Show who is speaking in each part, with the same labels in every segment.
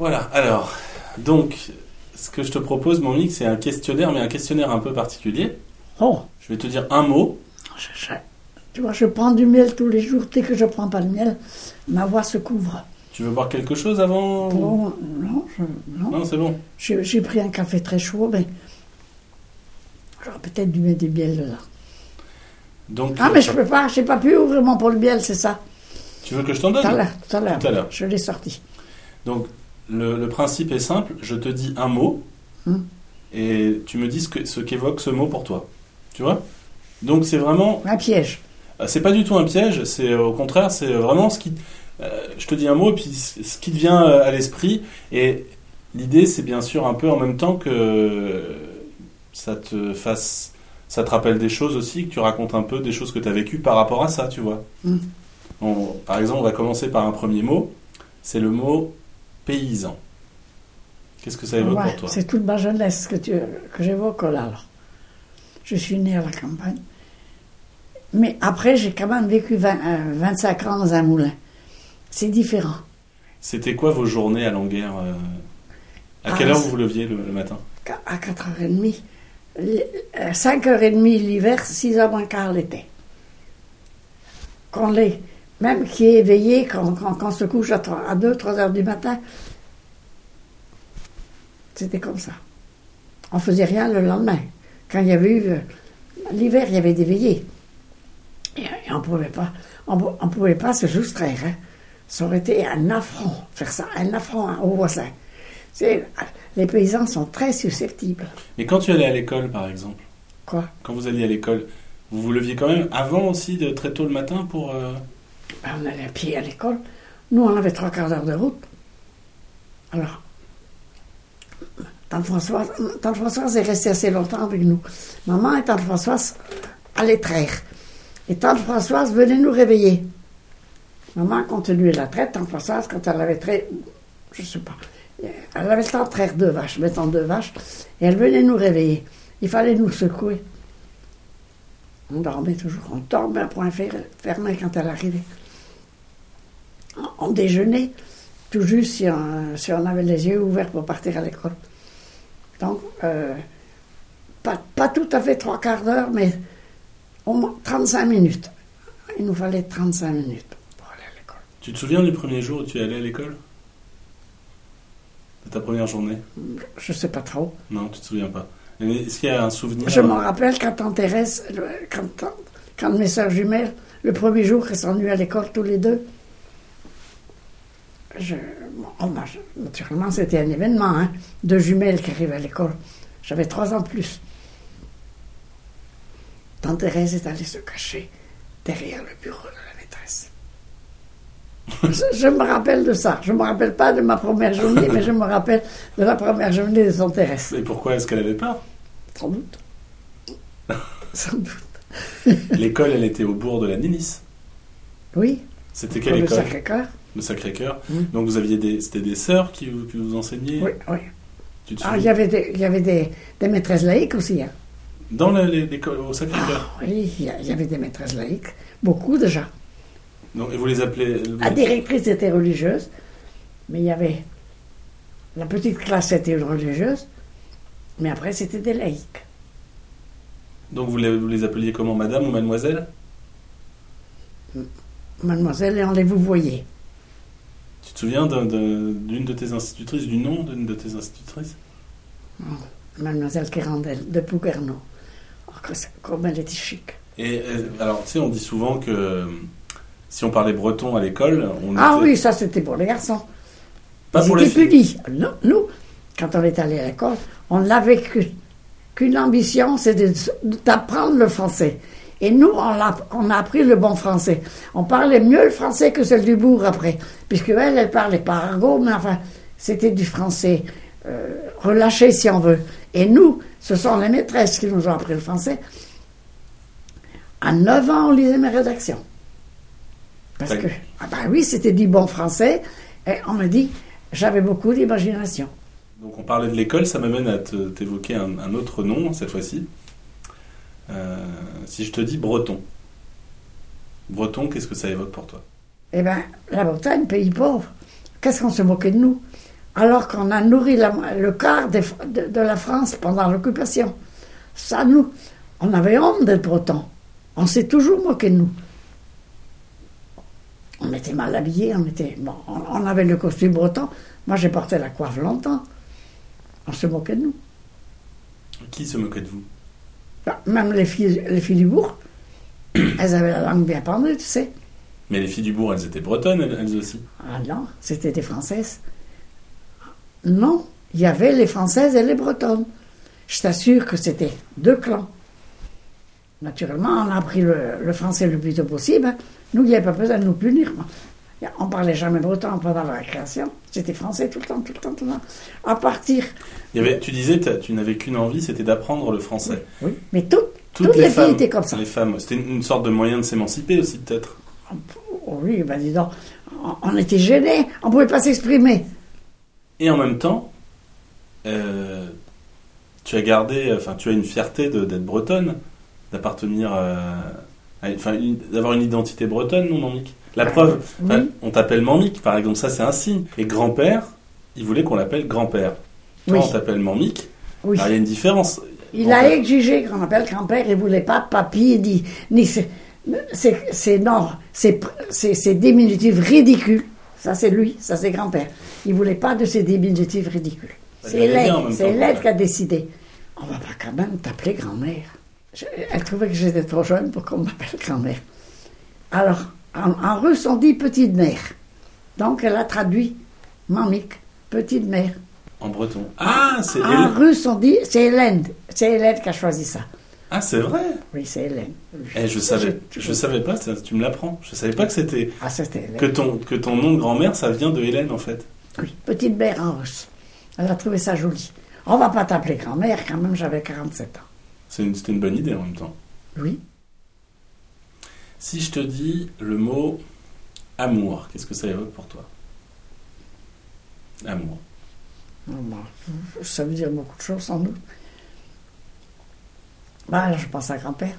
Speaker 1: Voilà, alors, donc, ce que je te propose, Monique, c'est un questionnaire, mais un questionnaire un peu particulier.
Speaker 2: Oh,
Speaker 1: Je vais te dire un mot.
Speaker 2: je- je- tu vois, je prends du miel tous les jours. Dès que je prends pas le miel, ma voix se couvre.
Speaker 1: Tu veux boire quelque chose avant
Speaker 2: Bon, non, je- non.
Speaker 1: Non, c'est bon.
Speaker 2: J'ai pris un café très chaud, mais j'aurais peut-être dû mettre du miel dedans.
Speaker 1: Donc,
Speaker 2: Ah,
Speaker 1: euh,
Speaker 2: mais je peux pas, j'ai pas pu ouvrir mon pot de miel, c'est ça.
Speaker 1: tu veux que je t'en donne?
Speaker 2: Tout à l'heure. Tout à l'heure. Je l'ai sorti.
Speaker 1: Donc, le, le principe est simple. Je te dis un mot
Speaker 2: Hmm.
Speaker 1: et tu me dis ce que- ce qu'évoque ce mot pour toi. Tu vois? Donc, c'est vraiment.
Speaker 2: Un piège.
Speaker 1: euh, C'est pas du tout un piège. C'est au contraire, c'est vraiment ce qui. euh, je te dis un mot et puis ce qui te vient euh, à l'esprit. Et l'idée, c'est bien sûr un peu en même temps que ça te fasse. Ça te rappelle des choses aussi, que tu racontes un peu des choses que tu as vécues par rapport à ça, tu vois.
Speaker 2: Hmm.
Speaker 1: On- par exemple, on va commencer par un premier mot. C'est le mot paysan. Qu'est-ce que ça évoque
Speaker 2: Ouais,
Speaker 1: pour toi
Speaker 2: c'est toute ma jeunesse que, tu, que j'évoque là. alors. Je suis née à la campagne. Mais après, j'ai quand même vécu 20, euh, 25 ans dans un moulin. C'est différent.
Speaker 1: C'était quoi vos journées à Languerre euh, À
Speaker 2: Ah,
Speaker 1: quelle heure vous vous leviez le, le matin
Speaker 2: À 4h30. l- euh, 5h30 l'hiver, 6h moins quart l'été. Qu'on l'est. Même qui est éveillé quand, quand, quand on se couche à, 2-3 heures du matin, c'était comme ça. On faisait rien le lendemain. Quand il y avait eu. euh, L'hiver, il y avait des veillées. Et, on ne pouvait pas, on, pou- on pouvait pas se soustraire. hein. Ça aurait été un affront, faire ça, un affront hein, aux voisins. Les paysans sont très susceptibles.
Speaker 1: Mais quand tu allais à l'école, par exemple,
Speaker 2: Quoi?
Speaker 1: Quand vous alliez à l'école, vous vous leviez quand même avant aussi, de très tôt le matin pour. euh,
Speaker 2: Ben, on allait à pied à l'école. Nous, on avait trois quarts d'heure de route. Alors, tante Françoise, Françoise est restée assez longtemps avec nous. Maman et tante Françoise allaient traire. Et tante Françoise venait nous réveiller. Maman continuait la traite. Tante Françoise, quand elle avait trait, je sais pas, elle avait le temps de traire deux vaches, mettons deux vaches, et elle venait nous réveiller. Il fallait nous secouer. On dormait toujours. On dormait à point fer- fermé quand elle arrivait. On déjeunait tout juste si on, si on avait les yeux ouverts pour partir à l'école. Donc, euh, pas, pas tout à fait trois quarts d'heure, mais au moins 35 minutes. Il nous fallait 35 minutes pour aller à l'école.
Speaker 1: Tu te souviens du premier jour où tu es allé à l'école? De ta première journée?
Speaker 2: Je sais pas trop.
Speaker 1: Non, tu te souviens pas. Est-ce qu'il y a un souvenir?
Speaker 2: Je me rappelle quand Thérèse, quand, quand- quand mes soeurs jumelles, le premier jour qu'elles sont venues à l'école tous les deux, je, bon, bah, je- naturellement c'était un événement, hein, deux jumelles qui arrivent à l'école. J'avais trois ans de plus. Tante Thérèse est allée se cacher derrière le bureau de la maîtresse. je, je me rappelle de ça. Je ne me rappelle pas de ma première journée, mais je me rappelle de la première journée de Tante Thérèse.
Speaker 1: Et pourquoi est-ce qu'elle avait peur?
Speaker 2: Sans doute. Sans doute.
Speaker 1: L'école, elle était au bourg de la Ninis.
Speaker 2: Oui,
Speaker 1: C'était quelle
Speaker 2: le
Speaker 1: école?
Speaker 2: Sacré-Cœur.
Speaker 1: Le Sacré-Cœur.
Speaker 2: Mm.
Speaker 1: Donc vous aviez des, c'était des sœurs qui vous, qui vous enseignaient?
Speaker 2: Oui, oui.
Speaker 1: Tu te
Speaker 2: Ah, il y avait des, il y avait des, des maîtresses laïques aussi. hein.
Speaker 1: Dans l'école au Sacré-Cœur?
Speaker 2: Ah, oui, il y, avait des maîtresses laïques. Beaucoup déjà.
Speaker 1: Donc, et vous les appelez.
Speaker 2: La directrice était religieuse, mais il y avait. La petite classe était une religieuse, mais après c'était des laïcs.
Speaker 1: Donc vous les, vous les appeliez comment, Madame ou Mademoiselle?
Speaker 2: Mademoiselle, et on les vous voyez.
Speaker 1: Tu te souviens d'un- d'un- d'une de tes institutrices, du nom d'une de tes institutrices?
Speaker 2: Mademoiselle Quérandel, de Pouguerneau. Oh, comme elle était chic.
Speaker 1: Et alors, tu sais, on dit souvent que euh, si on parlait breton à l'école, on
Speaker 2: Ah
Speaker 1: était-
Speaker 2: oui, ça c'était pour les garçons.
Speaker 1: pas
Speaker 2: Ils
Speaker 1: pour les filles.
Speaker 2: Non, nous, quand on est allé à l'école, on n'avait qu'une ambition, c'est de- d'apprendre le français. Et nous, on a, on a appris le bon français. On parlait mieux le français que celle du bourg après. Puisque elle, elle parlait pas argot, mais enfin, c'était du français euh, relâché si on veut. Et nous, ce sont les maîtresses qui nous ont appris le français. À 9 ans, on lisait mes rédactions. Parce que, ah ben oui, c'était du bon français. Et on me dit, j'avais beaucoup d'imagination.
Speaker 1: Donc on parlait de l'école, ça m'amène à t'évoquer un, un autre nom cette fois-ci. Euh, si je te dis breton. Breton, qu'est-ce que ça évoque pour toi?
Speaker 2: Eh bien, la Bretagne, pays pauvre, qu'est-ce qu'on se moquait de nous? Alors qu'on a nourri la- le quart des- de, de la France pendant l'occupation. Ça, nous, on avait honte d'être bretons. On s'est toujours moqué de nous. On était mal habillés, on, était, bon, on, on avait le costume breton. Moi, j'ai porté la coiffe longtemps. On se moquait de nous.
Speaker 1: Qui se moquait de vous?
Speaker 2: Même les filles, les filles du bourg, elles avaient la langue bien pendue, tu sais.
Speaker 1: Mais les filles du bourg, elles étaient bretonnes, elles, elles aussi.
Speaker 2: Ah non, c'était des Françaises. Non, il y avait les Françaises et les Bretonnes. Je t'assure que c'était deux clans. Naturellement, on a appris le, le français le plus tôt possible. hein. Nous, il n'y avait pas besoin de nous punir. On parlait jamais breton pendant la récréation. C'était français tout le temps, tout le temps, tout le temps. À partir,
Speaker 1: Il y avait, tu disais, tu n'avais qu'une envie, c'était d'apprendre le français.
Speaker 2: oui, mais toutes, toutes, les, filles étaient comme ça.
Speaker 1: Les femmes, c'était une, sorte de moyen de s'émanciper aussi, peut-être.
Speaker 2: Oh oui, ben dis donc, on, était gênés, on ne pouvait pas s'exprimer.
Speaker 1: Et en même temps, euh, tu as gardé, enfin, tu as une fierté d'être bretonne, d'appartenir, à- enfin, d'avoir une identité bretonne, non, Mamique La preuve,
Speaker 2: oui.
Speaker 1: on t'appelle Mamique, par exemple, ça c'est un signe. Et grand-père, il voulait qu'on l'appelle grand-père. Toi,
Speaker 2: Oui.
Speaker 1: on t'appelle Mamique.
Speaker 2: Oui.
Speaker 1: Il y a une différence.
Speaker 2: Il
Speaker 1: Grand-père.
Speaker 2: a exigé qu'on appelle grand-père, il voulait pas papy, ni, ni c'est, c'est, c'est- non, c'est, diminutif ridicule. Ça c'est lui, ça c'est grand-père. Il voulait pas de ces diminutifs ridicules. C'est
Speaker 1: même
Speaker 2: c'est. Hélène qui a décidé. On va pas quand même t'appeler grand-mère. Je- elle trouvait que j'étais trop jeune pour qu'on m'appelle grand-mère. Alors, en, en russe, on dit petite mère. Donc elle a traduit mamique, petite mère.
Speaker 1: En breton. Ah, c'est
Speaker 2: En
Speaker 1: Hélène.
Speaker 2: russe, on dit, c'est Hélène. C'est Hélène qui a choisi ça.
Speaker 1: Ah, c'est vrai.
Speaker 2: Oui, c'est Hélène.
Speaker 1: Eh, je savais, je savais pas. ça, Tu me l'apprends. Je savais pas que c'était
Speaker 2: Ah, c'était Hélène.
Speaker 1: que ton que ton nom de grand-mère, ça vient de Hélène en fait.
Speaker 2: Oui, petite mère en russe. Elle a trouvé ça joli. On va pas t'appeler grand-mère, quand même, j'avais 47 ans.
Speaker 1: C'est une, c'était une bonne idée en même temps.
Speaker 2: Oui.
Speaker 1: Si je te dis le mot amour, qu'est-ce que ça évoque pour toi? Amour.
Speaker 2: Non, bon, ça veut dire beaucoup de choses, sans doute. Bah, je pense à grand-père.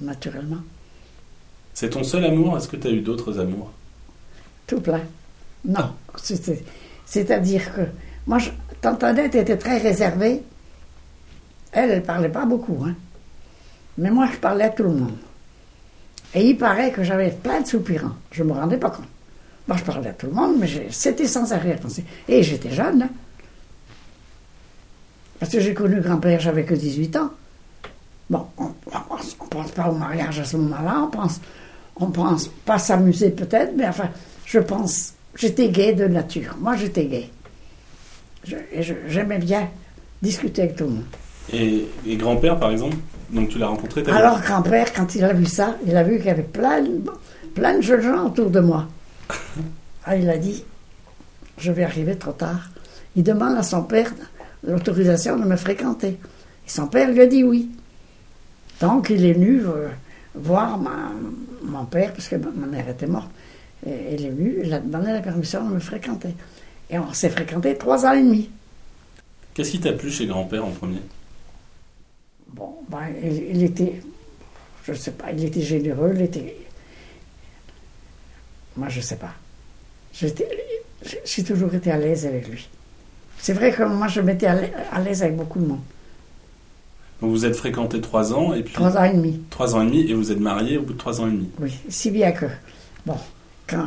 Speaker 2: Naturellement.
Speaker 1: C'est ton seul amour? Est-ce que tu as eu d'autres amours?
Speaker 2: Tout plein. Non. c'était- C'est-à-dire que moi, je, Tante Annette était très réservée. Elle, elle parlait pas beaucoup. Hein. Mais moi, je parlais à tout le monde. Et il paraît que j'avais plein de soupirants. Je me rendais pas compte. Moi, je parlais à tout le monde, mais c'était sans arrière-pensée. Et j'étais jeune. hein. Parce que j'ai connu grand-père, j'avais que 18 ans. Bon, on ne pense pas au mariage à ce moment-là, on pense, on pense pas s'amuser peut-être, mais enfin, je pense, j'étais gay de nature. Moi, j'étais gay. J'aimais bien discuter avec tout le monde.
Speaker 1: Et grand-père par exemple? Donc tu l'as rencontré
Speaker 2: Alors, grand-père, quand il a vu ça, il a vu qu'il y avait plein, de- plein de jeunes gens autour de moi. Ah, il a dit, je vais arriver trop tard. Il demande à son père l'autorisation de me fréquenter. Et son père lui a dit oui. Donc, il est venu euh, voir ma- mon père, parce que ma ma mère était morte. Et il est venu, il a demandé la permission de me fréquenter. Et on s'est fréquenté trois ans et demi.
Speaker 1: Qu'est-ce qui t'a plu chez grand-père en premier?
Speaker 2: Bon, ben, il, il était, je sais pas, il était généreux, il était. Moi, je sais pas. J'ai toujours été à l'aise avec lui. C'est vrai que moi, je m'étais à l'ai- à l'aise avec beaucoup de monde.
Speaker 1: Donc vous êtes fréquenté trois ans et puis
Speaker 2: Trois ans et demi,
Speaker 1: trois ans et demi et vous êtes mariés au bout de trois ans et demi.
Speaker 2: oui. Si bien que, bon, quand.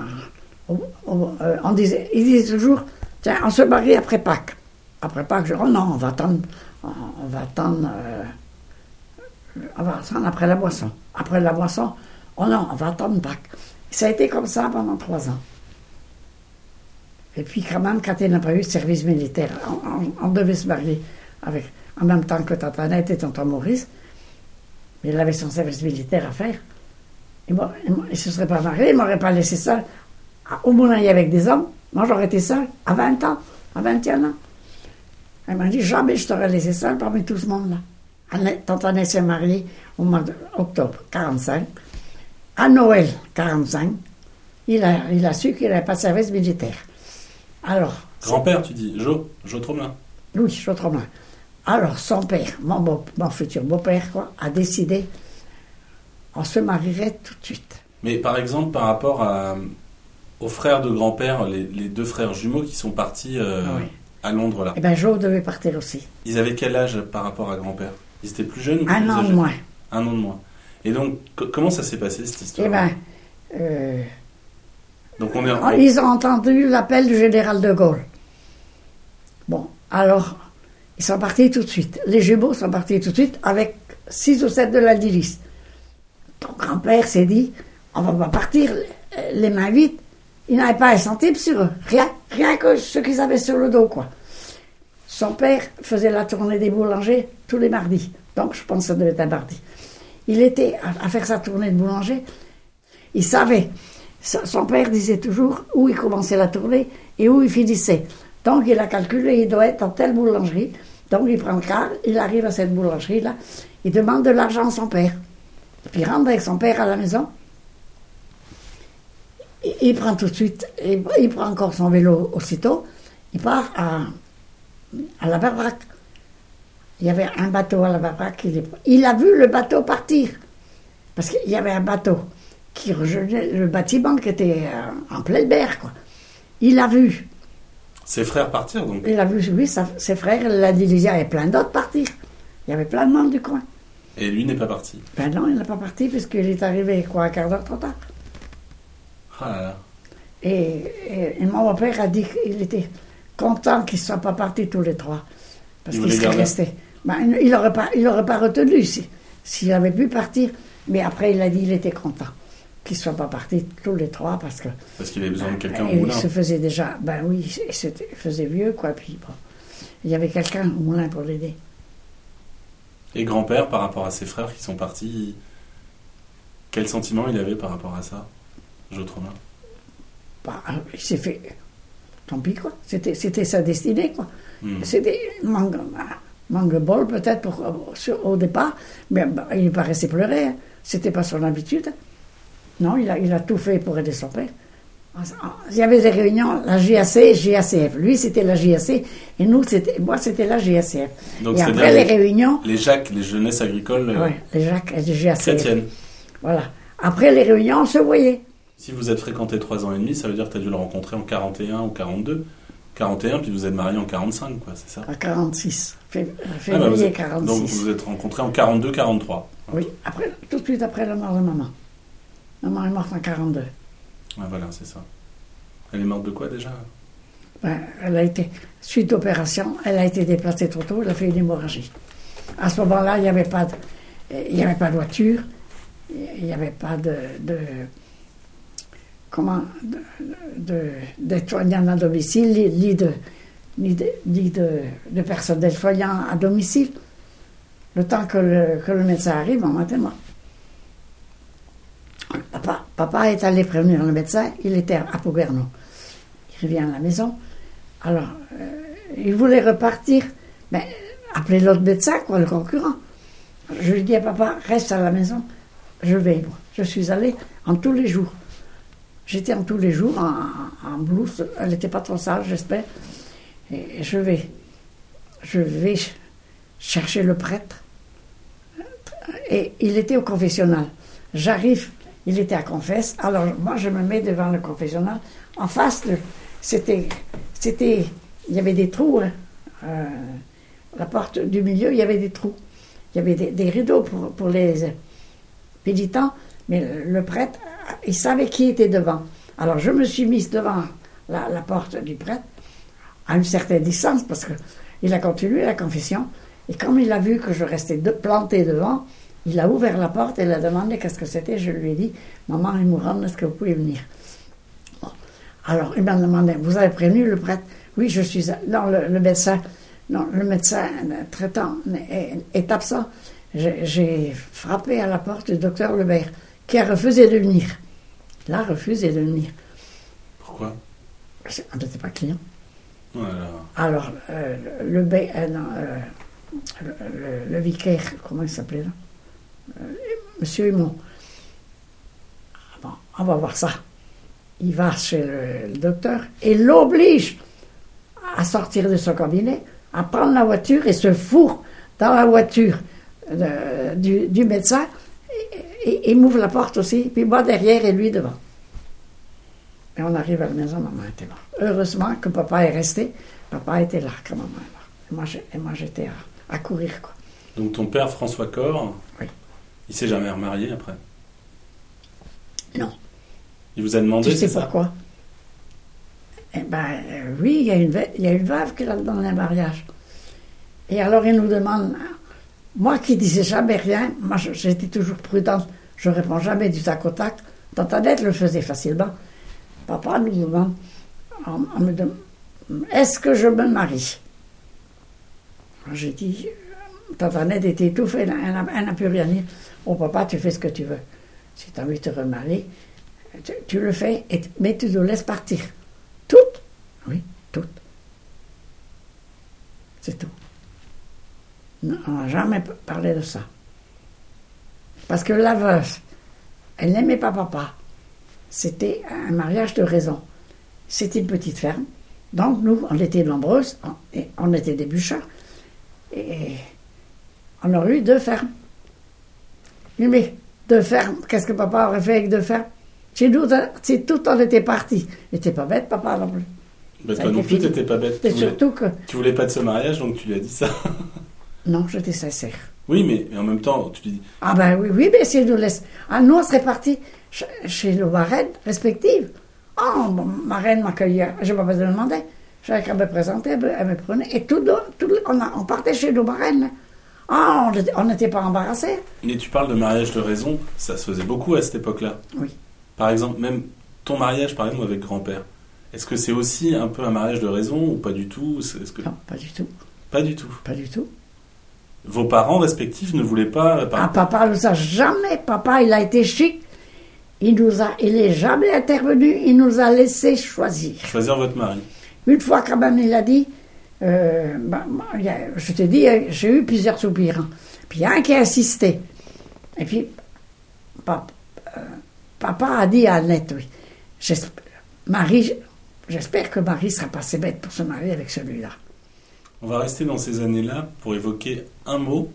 Speaker 2: on, on- euh, on disait, il disait toujours, tiens, on se marie après Pâques. Après Pâques, je dis, oh non, on va attendre, on, on va attendre, euh, attendre après la boisson. Après la boisson, oh non, on va attendre Pâques. Ça a été comme ça pendant trois ans. Et puis quand même, quand il n'a pas eu de service militaire, on, devait se marier avec, en même temps que Tante Annette et Tonton Maurice. Mais il avait son service militaire à faire. Il ne se serait pas marié, il ne m'aurait pas laissé seul à- au Moulin avec des hommes. Moi, j'aurais été seul à 20 ans, à 21 ans. Elle m'a dit jamais je t'aurais laissé seul parmi tout ce monde-là. Tante Annette s'est mariée au mois d'octobre 45. À Noël 45, il a, il a su qu'il n'avait pas de service militaire. Alors,
Speaker 1: Grand-père, tu dis Jo, Jo Tromelin.
Speaker 2: Louis Chautremont. Alors, son père, mon, beau- mon futur beau-père, quoi, a décidé on se marierait tout de suite.
Speaker 1: Mais par exemple, par rapport à, aux frères de grand-père, les, les deux frères jumeaux qui sont partis euh,
Speaker 2: Ah oui.
Speaker 1: à Londres là.
Speaker 2: Et bien, Joe devait partir aussi.
Speaker 1: Ils avaient quel âge par rapport à grand-père? Ils étaient plus jeunes ou
Speaker 2: Un
Speaker 1: plus
Speaker 2: an de moins.
Speaker 1: Un an de moins. Et donc, co- comment ça s'est passé cette histoire
Speaker 2: Eh bien, euh,
Speaker 1: Donc on est en-
Speaker 2: Ils ont entendu l'appel du général de Gaulle. Bon, alors, ils sont partis tout de suite. Les jumeaux sont partis tout de suite avec six ou sept de la milice. Ton grand-père s'est dit, on va pas partir les mains vides. Il n'avait pas un centime sur eux. Rien, rien que ce qu'ils avaient sur le dos, quoi. Son père faisait la tournée des boulangers tous les mardis. Donc, je pense que ça devait être un mardi. Il était à, faire sa tournée de boulanger. Il savait. Sa- Son père disait toujours où il commençait la tournée et où il finissait. Donc, il a calculé, il doit être dans telle boulangerie. Donc, il prend le car, il arrive à cette boulangerie-là. Il demande de l'argent à son père. Puis, il rentre avec son père à la maison. Il, prend tout de suite, il prend encore son vélo aussitôt. Il part à, à la baraque. Il y avait un bateau à la baraque. Il, a vu le bateau partir. Parce qu'il y avait un bateau qui rejoignait le bâtiment qui était euh, en pleine mer, quoi. Il a vu.
Speaker 1: ses frères partir donc.
Speaker 2: Il a vu, sa- ses frères, il a dit, il y avait plein d'autres partir. Il y avait plein de monde du coin.
Speaker 1: Et lui n'est pas parti.
Speaker 2: Ben non, il n'est pas parti puisqu'il est arrivé, quoi, un quart d'heure trop tard.
Speaker 1: Ah là là.
Speaker 2: Et, et- et mon père a dit qu'il était content qu'ils ne soient pas partis tous les trois. Parce
Speaker 1: Il
Speaker 2: qu'ils seraient restés. Ben, il n'aurait pas, il aurait pas retenu si- s'il avait pu partir. Mais après, il a dit qu'il était content qu'ils ne soient pas partis tous les trois parce que
Speaker 1: Parce qu'il avait besoin de quelqu'un au
Speaker 2: il
Speaker 1: moulin.
Speaker 2: se faisait déjà, ben oui, il se il faisait vieux, quoi. Puis bon, il y avait quelqu'un au moulin pour l'aider.
Speaker 1: Et grand-père, par rapport à ses frères qui sont partis, quel sentiment il avait par rapport à ça Joe Romain
Speaker 2: Bah, il s'est fait. Tant pis, quoi. C'était, c'était sa destinée, quoi.
Speaker 1: Hmm.
Speaker 2: C'était manque, manque de bol, peut-être, pour, sur- au départ, mais bah, il paraissait pleurer. hein. C'était pas son habitude. Non, il a, il a tout fait pour aider son père. Il y avait des réunions, la JAC, JACF. Lui, c'était la JAC, et nous, c'était, moi, c'était la JACF.
Speaker 1: Donc
Speaker 2: et après les
Speaker 1: les,
Speaker 2: réunions,
Speaker 1: les Jacques, les jeunesses agricoles euh,
Speaker 2: ouais, les Jacques et les JACF.
Speaker 1: chrétiennes.
Speaker 2: Voilà. Après les réunions, on se voyait.
Speaker 1: Si vous êtes fréquenté 3 ans et demi, ça veut dire que tu as dû le rencontrer en 41 ou 42. 41, puis vous êtes marié en 45, quoi, c'est ça?
Speaker 2: À 46. Fév-
Speaker 1: Ah, bah,
Speaker 2: Février
Speaker 1: êtes-
Speaker 2: 46.
Speaker 1: Donc vous vous êtes rencontrés en 42, 43.
Speaker 2: Oui, après, tout de suite après la mort de maman. Maman est morte en 42.
Speaker 1: Ah, voilà, c'est ça. Elle est morte de quoi déjà?
Speaker 2: Ben, elle a été, suite d'opération, elle a été déplacée trop tôt, elle a fait une hémorragie. À ce moment-là, il n'y avait pas de, il n'y avait pas de voiture, il n'y avait pas de, de comment, de, d'aide-soignant à domicile, ni, de, ni de, ni de, personnel soignant à domicile. Le temps que le, que le médecin arrive, maman était morte. Papa, papa est allé prévenir le médecin, il était à Pouguerneau. Il revient à la maison. Alors, euh, il voulait repartir, mais appeler l'autre médecin, quoi, le concurrent. Je lui dis à papa, reste à la maison, je vais, moi. Je suis allée en tous les jours. J'étais en tous les jours, en, blouse, elle n'était pas trop sale, j'espère. Et je vais, je vais ch- chercher le prêtre. Et il était au confessionnal. J'arrive, il était à confesse. Alors moi, je me mets devant le confessionnal. En face, c'était, c'était, il y avait des trous. hein. Euh, la porte du milieu, il y avait des trous. Il y avait des, des rideaux pour, pour les pénitents, mais le prêtre, il savait qui était devant. Alors je me suis mise devant la, porte du prêtre, à une certaine distance, parce qu'il a continué la confession. Et comme il a vu que je restais plantée devant, il a ouvert la porte et il a demandé qu'est-ce que c'était. Je lui ai dit, maman est mourante, est-ce que vous pouvez venir. Alors il m'a demandé, vous avez prévenu le prêtre Oui, je suis. Non, le, médecin, non, le médecin traitant est, est absent. J'ai frappé à la porte du docteur Lebert, qui a refusé de venir. Il a refusé de venir.
Speaker 1: Pourquoi?
Speaker 2: On n'était pas client.
Speaker 1: Voilà.
Speaker 2: Alors, euh, le, euh, vicaire, comment il s'appelait là? Euh, Monsieur Humon. Ah Bon, on va voir ça. Il va chez le, le docteur et l'oblige à sortir de son cabinet, à prendre la voiture et se fourre dans la voiture de- du, du médecin et, et- et m'ouvre la porte aussi, puis moi derrière et lui devant. Et on arrive à la maison, maman était là. Heureusement que papa est resté. Papa était là quand maman est là. Et moi, j'étais à, à courir, quoi.
Speaker 1: Donc ton père, François Corr,
Speaker 2: Oui.
Speaker 1: il s'est jamais remarié après?
Speaker 2: Non.
Speaker 1: Il vous a demandé,
Speaker 2: Tu sais
Speaker 1: ça?
Speaker 2: pourquoi? Eh ben, euh, oui, il y, a une, il y a une veuve qui l'a demandé un mariage. Et alors, il nous demande, moi qui disais jamais rien, moi j'étais toujours prudente, je réponds jamais du tac au tac. Tante Annette le faisait facilement. Papa nous demande, est-ce que je me marie? J'ai dit, euh, Tante Annette était étouffée, elle n'a- plus rien dit. Oh papa, tu fais ce que tu veux. Si tu as envie de te remarier, tu, tu le fais, et, mais tu nous laisses partir. Toutes? Oui, toutes. C'est tout. On n'a jamais parlé de ça. Parce que la veuve, elle n'aimait pas papa. C'était un mariage de raison. C'était une petite ferme. Donc nous, on était nombreuses, on, et on était des bûcherons. Et on aurait eu deux fermes. Oui, mais deux fermes, qu'est-ce que papa aurait fait avec deux fermes? Chez nous, si tout en était parti. Il n'était pas bête, papa non plus.
Speaker 1: Bah, toi non plus, t'étais pas bête.
Speaker 2: Et
Speaker 1: Tu voulais,
Speaker 2: surtout que.
Speaker 1: tu voulais pas de ce mariage, donc tu lui as dit ça.
Speaker 2: Non, j'étais sincère.
Speaker 1: Oui, mais en même temps, tu lui dis,
Speaker 2: Ah ben oui, oui, mais si elle nous laisse. Ah, nous, on serait partis ch- chez nos marraines respectives. Oh, mon marraine m'accueillait. Je n'ai pas besoin de demander. J'avais qu'à me présenter, elle me- prenait. Et tout, on, a- on partait chez nos marraines. Ah, on était- on n'était pas embarrassés.
Speaker 1: mais tu parles de mariage de raison, ça se faisait beaucoup à cette époque-là.
Speaker 2: Oui.
Speaker 1: Par exemple, même ton mariage, par exemple, avec grand-père. Est-ce que c'est aussi un peu un mariage de raison ou pas du tout? Que...
Speaker 2: Non, pas du tout.
Speaker 1: Pas du tout.
Speaker 2: Pas du tout.
Speaker 1: Vos parents respectifs ne voulaient pas... euh, par-
Speaker 2: Ah, papa nous a jamais. Papa, il a été chic. Il nous a, il est jamais intervenu. Il nous a laissé choisir.
Speaker 1: choisir votre mari.
Speaker 2: Une fois quand même, il a dit, euh, bah, bah, je te dis, euh, j'ai eu plusieurs soupirants. Puis il y a un qui a insisté. Et puis, papa, euh, papa a dit à Annette, oui, j'espère, Marie, j'espère que Marie sera pas assez bête pour se marier avec celui-là.
Speaker 1: On va rester dans ces années-là pour évoquer un mot.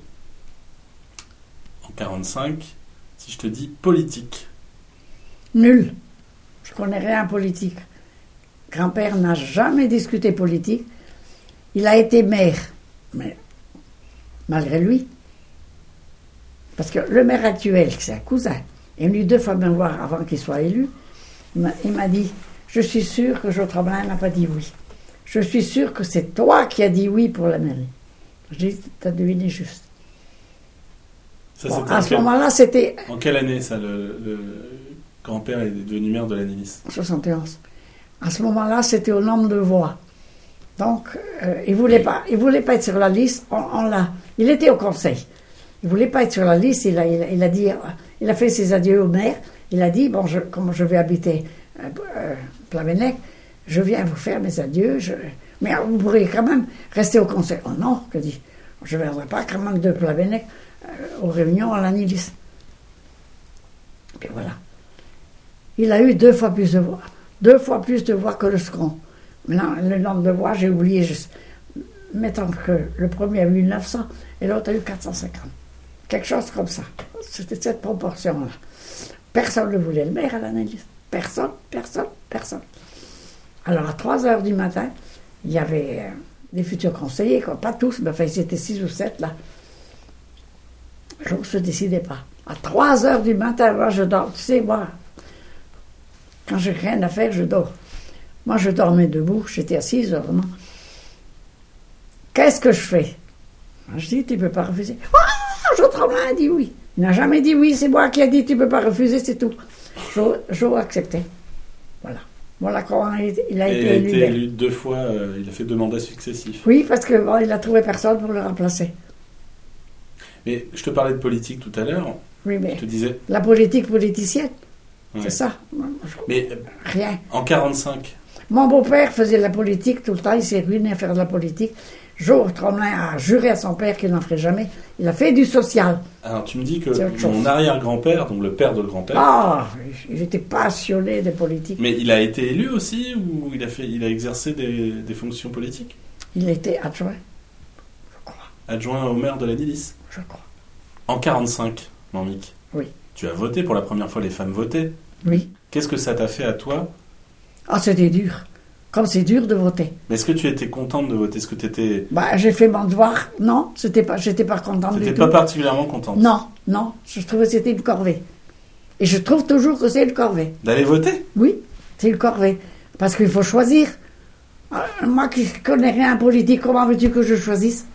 Speaker 1: En 45, si je te dis politique.
Speaker 2: Nul. Je connais rien en politique. Grand-père n'a jamais discuté politique. Il a été maire, mais malgré lui. Parce que le maire actuel, c'est un cousin, est venu deux fois me voir avant qu'il soit élu. Il m'a- dit Je suis sûr que Tremblay n'a pas dit oui. Je suis sûr que c'est toi qui as dit oui pour la mairie. Je dis Tu as deviné juste.
Speaker 1: Ça,
Speaker 2: Bon, à ce moment-là, c'était
Speaker 1: en quelle année, ça, le, le grand-père est devenu maire de la Nilis
Speaker 2: 71. À ce moment-là, c'était au nombre de voix. Donc, euh, il ne voulait, pas- il voulait pas être sur la liste. On, on l'a- il était au conseil. Il ne voulait pas être sur la liste. Il a, il, a- il a dit, il a fait ses adieux au maire. Il a dit, bon, je, comme je vais habiter euh, euh, je viens vous faire mes adieux. mais vous pourrez quand même rester au conseil. Oh non, que dit, je ne viendrai pas quand même de Plavennec euh, aux réunions à la Nilis. Puis voilà. Il a eu deux fois plus de voix. Deux fois plus de voix que le second. Maintenant, le nombre de voix, j'ai oublié juste. Mettons que le premier a eu 900 et l'autre a eu 450. Quelque chose comme ça. C'était cette proportion-là. Personne ne voulait le maire à l'analyse. Personne, personne, personne. Alors, à 3 heures du matin, il y avait euh, des futurs conseillers, quoi. pas tous, mais enfin, ils étaient 6 ou 7 là. Je ne se décidais pas. À 3 heures du matin, moi, je dors. Tu sais, moi, quand j'ai rien à faire, je dors. Moi, je dormais debout, j'étais assise, vraiment. Qu'est-ce que je fais? Je dis, tu ne peux pas refuser. Ah, Tremblay a dit oui. Il n'a jamais dit oui, c'est moi qui ai dit, tu ne peux pas refuser, c'est tout. J'ose accepter. Voilà. Voilà comment il, il a
Speaker 1: Et
Speaker 2: été
Speaker 1: il a
Speaker 2: élu.
Speaker 1: été
Speaker 2: maire.
Speaker 1: élu deux fois, euh, il a fait deux mandats successifs.
Speaker 2: Oui, parce que bon, il a trouvé personne pour le remplacer.
Speaker 1: Mais je te parlais de politique tout à l'heure,
Speaker 2: Oui, mais
Speaker 1: je te disais...
Speaker 2: la politique politicienne,
Speaker 1: ouais.
Speaker 2: c'est ça. Moi, je-
Speaker 1: Mais euh,
Speaker 2: Rien.
Speaker 1: en 45,
Speaker 2: Mon beau-père faisait de la politique tout le temps, il s'est ruiné à faire de la politique. Jour Tremblay a juré à son père qu'il n'en ferait jamais. Il a fait du social.
Speaker 1: alors tu me dis que mon arrière-grand-père, donc le père de grand-père,
Speaker 2: Ah, il était passionné de politique.
Speaker 1: mais il a été élu aussi ou il a, fait, il a exercé des, des fonctions politiques?
Speaker 2: Il était adjoint, je crois,
Speaker 1: Adjoint au maire de la Nilis.
Speaker 2: je crois.
Speaker 1: En 45, Mamik.
Speaker 2: Oui.
Speaker 1: Tu as voté pour la première fois, les femmes votaient.
Speaker 2: Oui.
Speaker 1: Qu'est-ce que ça t'a fait à toi
Speaker 2: Ah, c'était dur. Comme c'est dur de voter.
Speaker 1: Mais est-ce que tu étais contente de voter? Est-ce que tu étais.
Speaker 2: Bah, j'ai fait mon devoir. Non, c'était pas, j'étais pas contente du tout.
Speaker 1: pas particulièrement contente?
Speaker 2: Non, non, je trouvais que c'était une corvée. Et je trouve toujours que c'est une corvée.
Speaker 1: D'aller voter?
Speaker 2: Oui, c'est une corvée. Parce qu'il faut choisir. Euh, Moi qui connais rien en politique, comment veux-tu que je choisisse?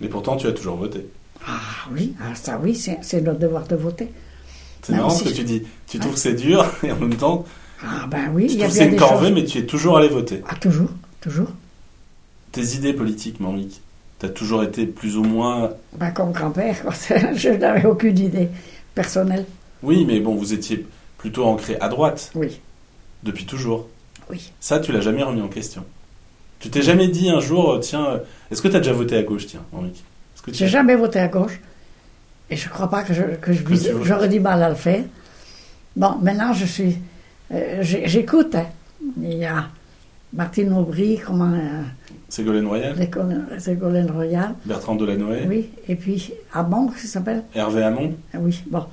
Speaker 1: Mais pourtant, tu as toujours voté.
Speaker 2: Ah oui, ah, ça oui, c'est notre devoir de voter.
Speaker 1: C'est marrant ce que
Speaker 2: je-
Speaker 1: tu dis. Tu trouves que c'est dur et en même temps,
Speaker 2: Ah ben oui,
Speaker 1: tu
Speaker 2: il y a bien des
Speaker 1: une corvée,
Speaker 2: choses.
Speaker 1: mais tu es toujours allé voter.
Speaker 2: Ah toujours, toujours.
Speaker 1: Tes idées politiques, Mamik, tu as toujours été plus ou moins.
Speaker 2: Ben, comme grand-père, je n'avais aucune idée personnelle.
Speaker 1: Oui, mais bon, vous étiez plutôt ancré à droite
Speaker 2: Oui,
Speaker 1: depuis toujours.
Speaker 2: oui.
Speaker 1: Ça, tu l'as jamais remis en question. Tu t'es jamais dit un jour, euh, tiens, euh, est-ce que tu as déjà voté à gauche, tiens, Mamik Est-ce que tu-
Speaker 2: J'ai jamais voté à gauche. Et je crois pas que je, que je
Speaker 1: Que
Speaker 2: j'aurais du mal à le faire. Bon, maintenant je suis. Euh, J'écoute. hein. Il y a Martine Aubry, comment. Euh,
Speaker 1: Ségolène Royal,
Speaker 2: Ségolène Royal.
Speaker 1: Bertrand Delanoë,
Speaker 2: Oui. Et puis, Abon, ça s'appelle
Speaker 1: Hervé Hamon
Speaker 2: Ah Oui, bon.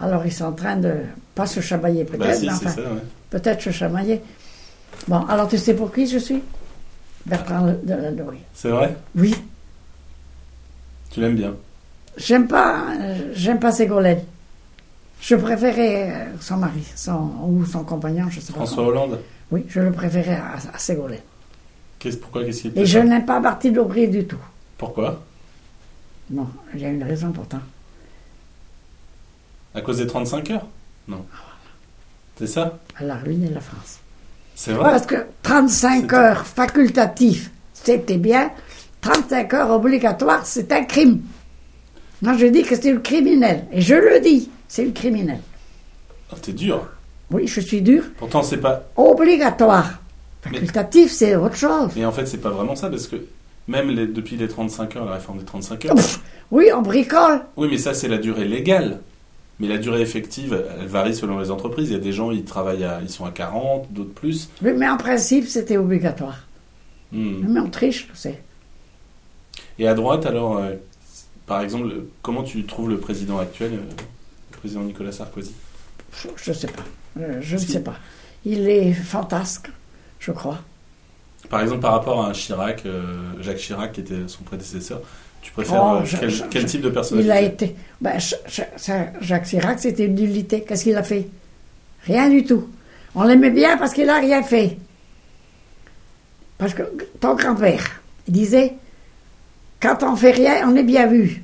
Speaker 2: Alors ils sont en train de. Pas se chamailler peut-être,
Speaker 1: Bah si,
Speaker 2: mais enfin,
Speaker 1: ça, ouais.
Speaker 2: peut-être se chamailler. Bon, alors tu sais pour qui je suis? Bertrand de la Nourrière.
Speaker 1: C'est vrai?
Speaker 2: Oui.
Speaker 1: Tu l'aimes bien?
Speaker 2: J'aime pas, euh, j'aime pas Ségolène. Je préférais euh, son mari, son, ou son compagnon, je sais pas.
Speaker 1: François Hollande
Speaker 2: Oui, je le préférais à, à Ségolène.
Speaker 1: Qu'est-ce, Pourquoi Qu'est-ce qu'il
Speaker 2: Et je n'aime pas Martine Aubry du tout.
Speaker 1: Pourquoi?
Speaker 2: Non, il y a une raison pourtant.
Speaker 1: À cause des 35 heures? Non. C'est ça?
Speaker 2: Elle a ruiné la France.
Speaker 1: C'est vrai?
Speaker 2: Parce que 35
Speaker 1: C'était-
Speaker 2: heures facultatifs, c'était bien. 35 heures obligatoires, c'est un crime. Moi, je dis que c'est une criminelle. Et je le dis, c'est une criminelle.
Speaker 1: Oh, T'es dur.
Speaker 2: Oui, je suis dur.
Speaker 1: Pourtant, c'est pas.
Speaker 2: Obligatoire.
Speaker 1: Mais-
Speaker 2: Facultatif, c'est autre chose.
Speaker 1: Mais en fait, c'est pas vraiment ça parce que même les- depuis les 35 heures, la réforme des 35 heures.
Speaker 2: Pff, Oui, on bricole.
Speaker 1: oui, mais ça, c'est la durée légale. Mais la durée effective, elle varie selon les entreprises. Il y a des gens, ils travaillent à, ils sont à 40, d'autres plus.
Speaker 2: Oui, mais en principe, c'était obligatoire.
Speaker 1: Hmm.
Speaker 2: Mais on triche, tu sais.
Speaker 1: Et à droite, alors, euh, par exemple, le- comment tu trouves le président actuel, euh, président Nicolas Sarkozy
Speaker 2: Je ne sais pas. Euh, Je ne
Speaker 1: Si.
Speaker 2: sais pas. Il est fantasque, je crois.
Speaker 1: Par exemple, par rapport à un Chirac, euh, Jacques Chirac, qui était son prédécesseur, tu préfères
Speaker 2: Oh,
Speaker 1: euh,
Speaker 2: je-
Speaker 1: quel,
Speaker 2: je-
Speaker 1: quel
Speaker 2: je-
Speaker 1: type de personnage
Speaker 2: Il a été. Ben, Jacques Chirac, c'était une nullité. Qu'est-ce qu'il a fait? Rien du tout. On l'aimait bien parce qu'il n'a rien fait. Parce que ton grand-père, disait quand on fait rien, on est bien vu.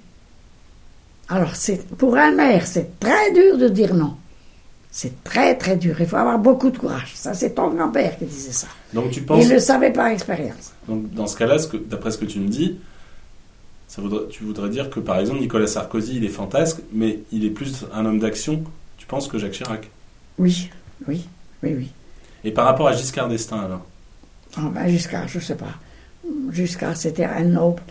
Speaker 2: Alors, c'est, pour un maire, c'est très dur de dire non. C'est très, très dur. Il faut avoir beaucoup de courage. Ça, c'est ton grand-père qui disait ça.
Speaker 1: Donc tu penses,
Speaker 2: Il le savait par expérience.
Speaker 1: donc, dans ce cas-là, ce que- d'après ce que tu me dis, ça voudrait, tu voudrais dire que par exemple Nicolas Sarkozy, il est fantasque, mais il est plus un homme d'action, tu penses, que Jacques Chirac?
Speaker 2: Oui, oui, oui, oui.
Speaker 1: Et par rapport à Giscard d'Estaing, alors?
Speaker 2: Ah ben, jusqu'à, je sais pas. Jusqu'à, c'était un noble.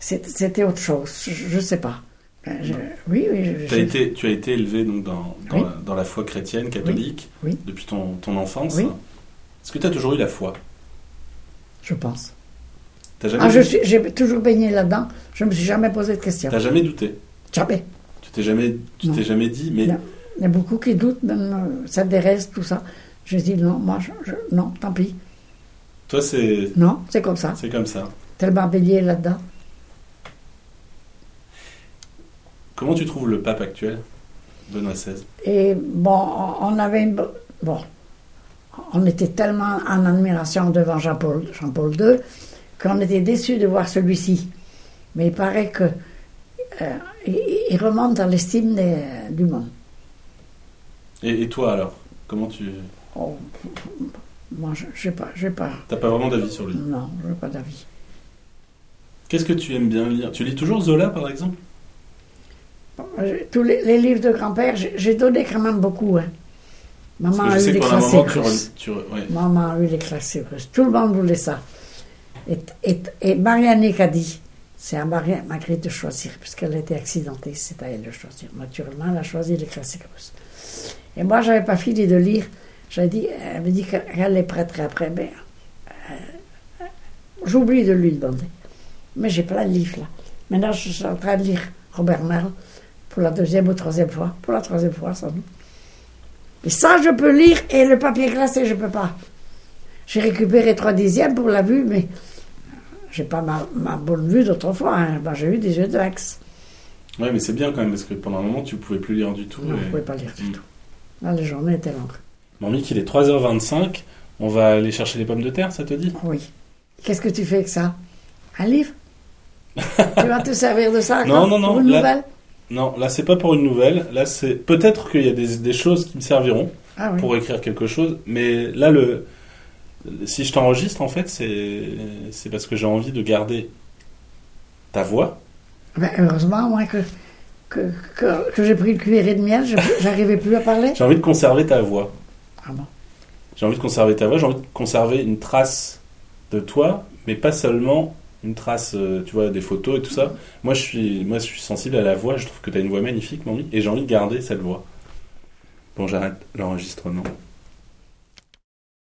Speaker 2: C'était c'était autre chose. Je, je sais pas. Ben, je- oui, oui. je-
Speaker 1: été, Tu as été élevé donc, dans, dans,
Speaker 2: Oui.
Speaker 1: la, dans la foi chrétienne, catholique,
Speaker 2: Oui, oui.
Speaker 1: depuis ton, ton enfance.
Speaker 2: Oui.
Speaker 1: Est-ce que tu as toujours eu la foi?
Speaker 2: Je pense.
Speaker 1: T'as jamais,
Speaker 2: Ah, je
Speaker 1: douté-
Speaker 2: suis, j'ai toujours baigné là-dedans. Je me suis jamais posé de questions.
Speaker 1: T'as jamais douté?
Speaker 2: Jamais.
Speaker 1: Tu t'es jamais, tu t'es jamais dit, mais
Speaker 2: Non. Il y a beaucoup qui doutent, euh, ça Thérèse, tout ça. Je dis non, moi, je, je- non, tant pis.
Speaker 1: toi, c'est,
Speaker 2: Non, c'est comme ça.
Speaker 1: c'est comme ça.
Speaker 2: Tellement baigné là-dedans.
Speaker 1: Comment tu trouves le pape actuel, Benoît XVI
Speaker 2: Et bon, on avait une. Bon, on était tellement en admiration devant Jean-Paul II qu'on était déçus de voir celui-ci. Mais il paraît que euh, il, remonte dans l'estime du monde.
Speaker 1: et, et toi alors Comment tu.
Speaker 2: Oh, moi, je n'ai pas, j'ai pas.
Speaker 1: T'as pas vraiment d'avis sur lui?
Speaker 2: Non, je n'ai pas d'avis.
Speaker 1: Qu'est-ce que tu aimes bien lire? Tu lis toujours Zola par exemple?
Speaker 2: Tous les, les livres de grand-père, j'ai j'ai donné quand même beaucoup. Hein. Maman a eu
Speaker 1: moment,
Speaker 2: classiques
Speaker 1: tu, ouais.
Speaker 2: Maman a eu les classiques. Tout le monde voulait ça. Et, et, et Marianique a dit, c'est à Marguerite de choisir, puisqu'elle a été accidentée, c'est à elle de choisir. Naturellement, elle a choisi les classiques russes. Et moi, j'avais pas fini de lire. J'avais dit, elle me dit qu'elle les prêterait après. Mais euh, j'oublie de lui demander. Mais j'ai plein de livres là. Maintenant, je suis en train de lire Robert Merle pour la deuxième ou troisième fois. Pour la troisième fois, sans doute. Et ça, je peux lire, et le papier glacé, je peux pas. J'ai récupéré trois dixièmes pour la vue, mais j'ai pas ma, ma bonne vue d'autrefois. hein. Ben, j'ai eu des yeux de Rex.
Speaker 1: Ouais, mais c'est bien quand même parce que pendant un moment tu pouvais plus lire du tout.
Speaker 2: Non,
Speaker 1: et-
Speaker 2: je pouvais pas lire du
Speaker 1: Mm.
Speaker 2: tout. Là, les journées étaient longues.
Speaker 1: Mamie, il est 3h25. On va aller chercher les pommes de terre, ça te dit?
Speaker 2: Oui. Qu'est-ce que tu fais avec ça? Un livre? Tu vas te servir de ça
Speaker 1: Non, non, non,
Speaker 2: Pour une
Speaker 1: là-
Speaker 2: nouvelle?
Speaker 1: Non, là c'est pas pour une nouvelle. Là c'est peut-être qu'il y a des, des choses qui me serviront
Speaker 2: Ah oui.
Speaker 1: pour écrire quelque chose, mais là le si je t'enregistre en fait c'est c'est parce que j'ai envie de garder ta voix.
Speaker 2: Ben, heureusement, moi, que, que, que, que j'ai pris le cuillerée de miel, j'arrivais plus à parler.
Speaker 1: J'ai envie de conserver ta voix.
Speaker 2: Ah bon?
Speaker 1: J'ai envie de conserver ta voix. J'ai envie de conserver une trace de toi, mais pas seulement une trace, euh, tu vois, des photos et tout ça. Moi je suis moi je suis sensible à la voix. Je trouve que tu as une voix magnifique, mamie, et j'ai envie de garder cette voix. Bon, j'arrête l'enregistrement.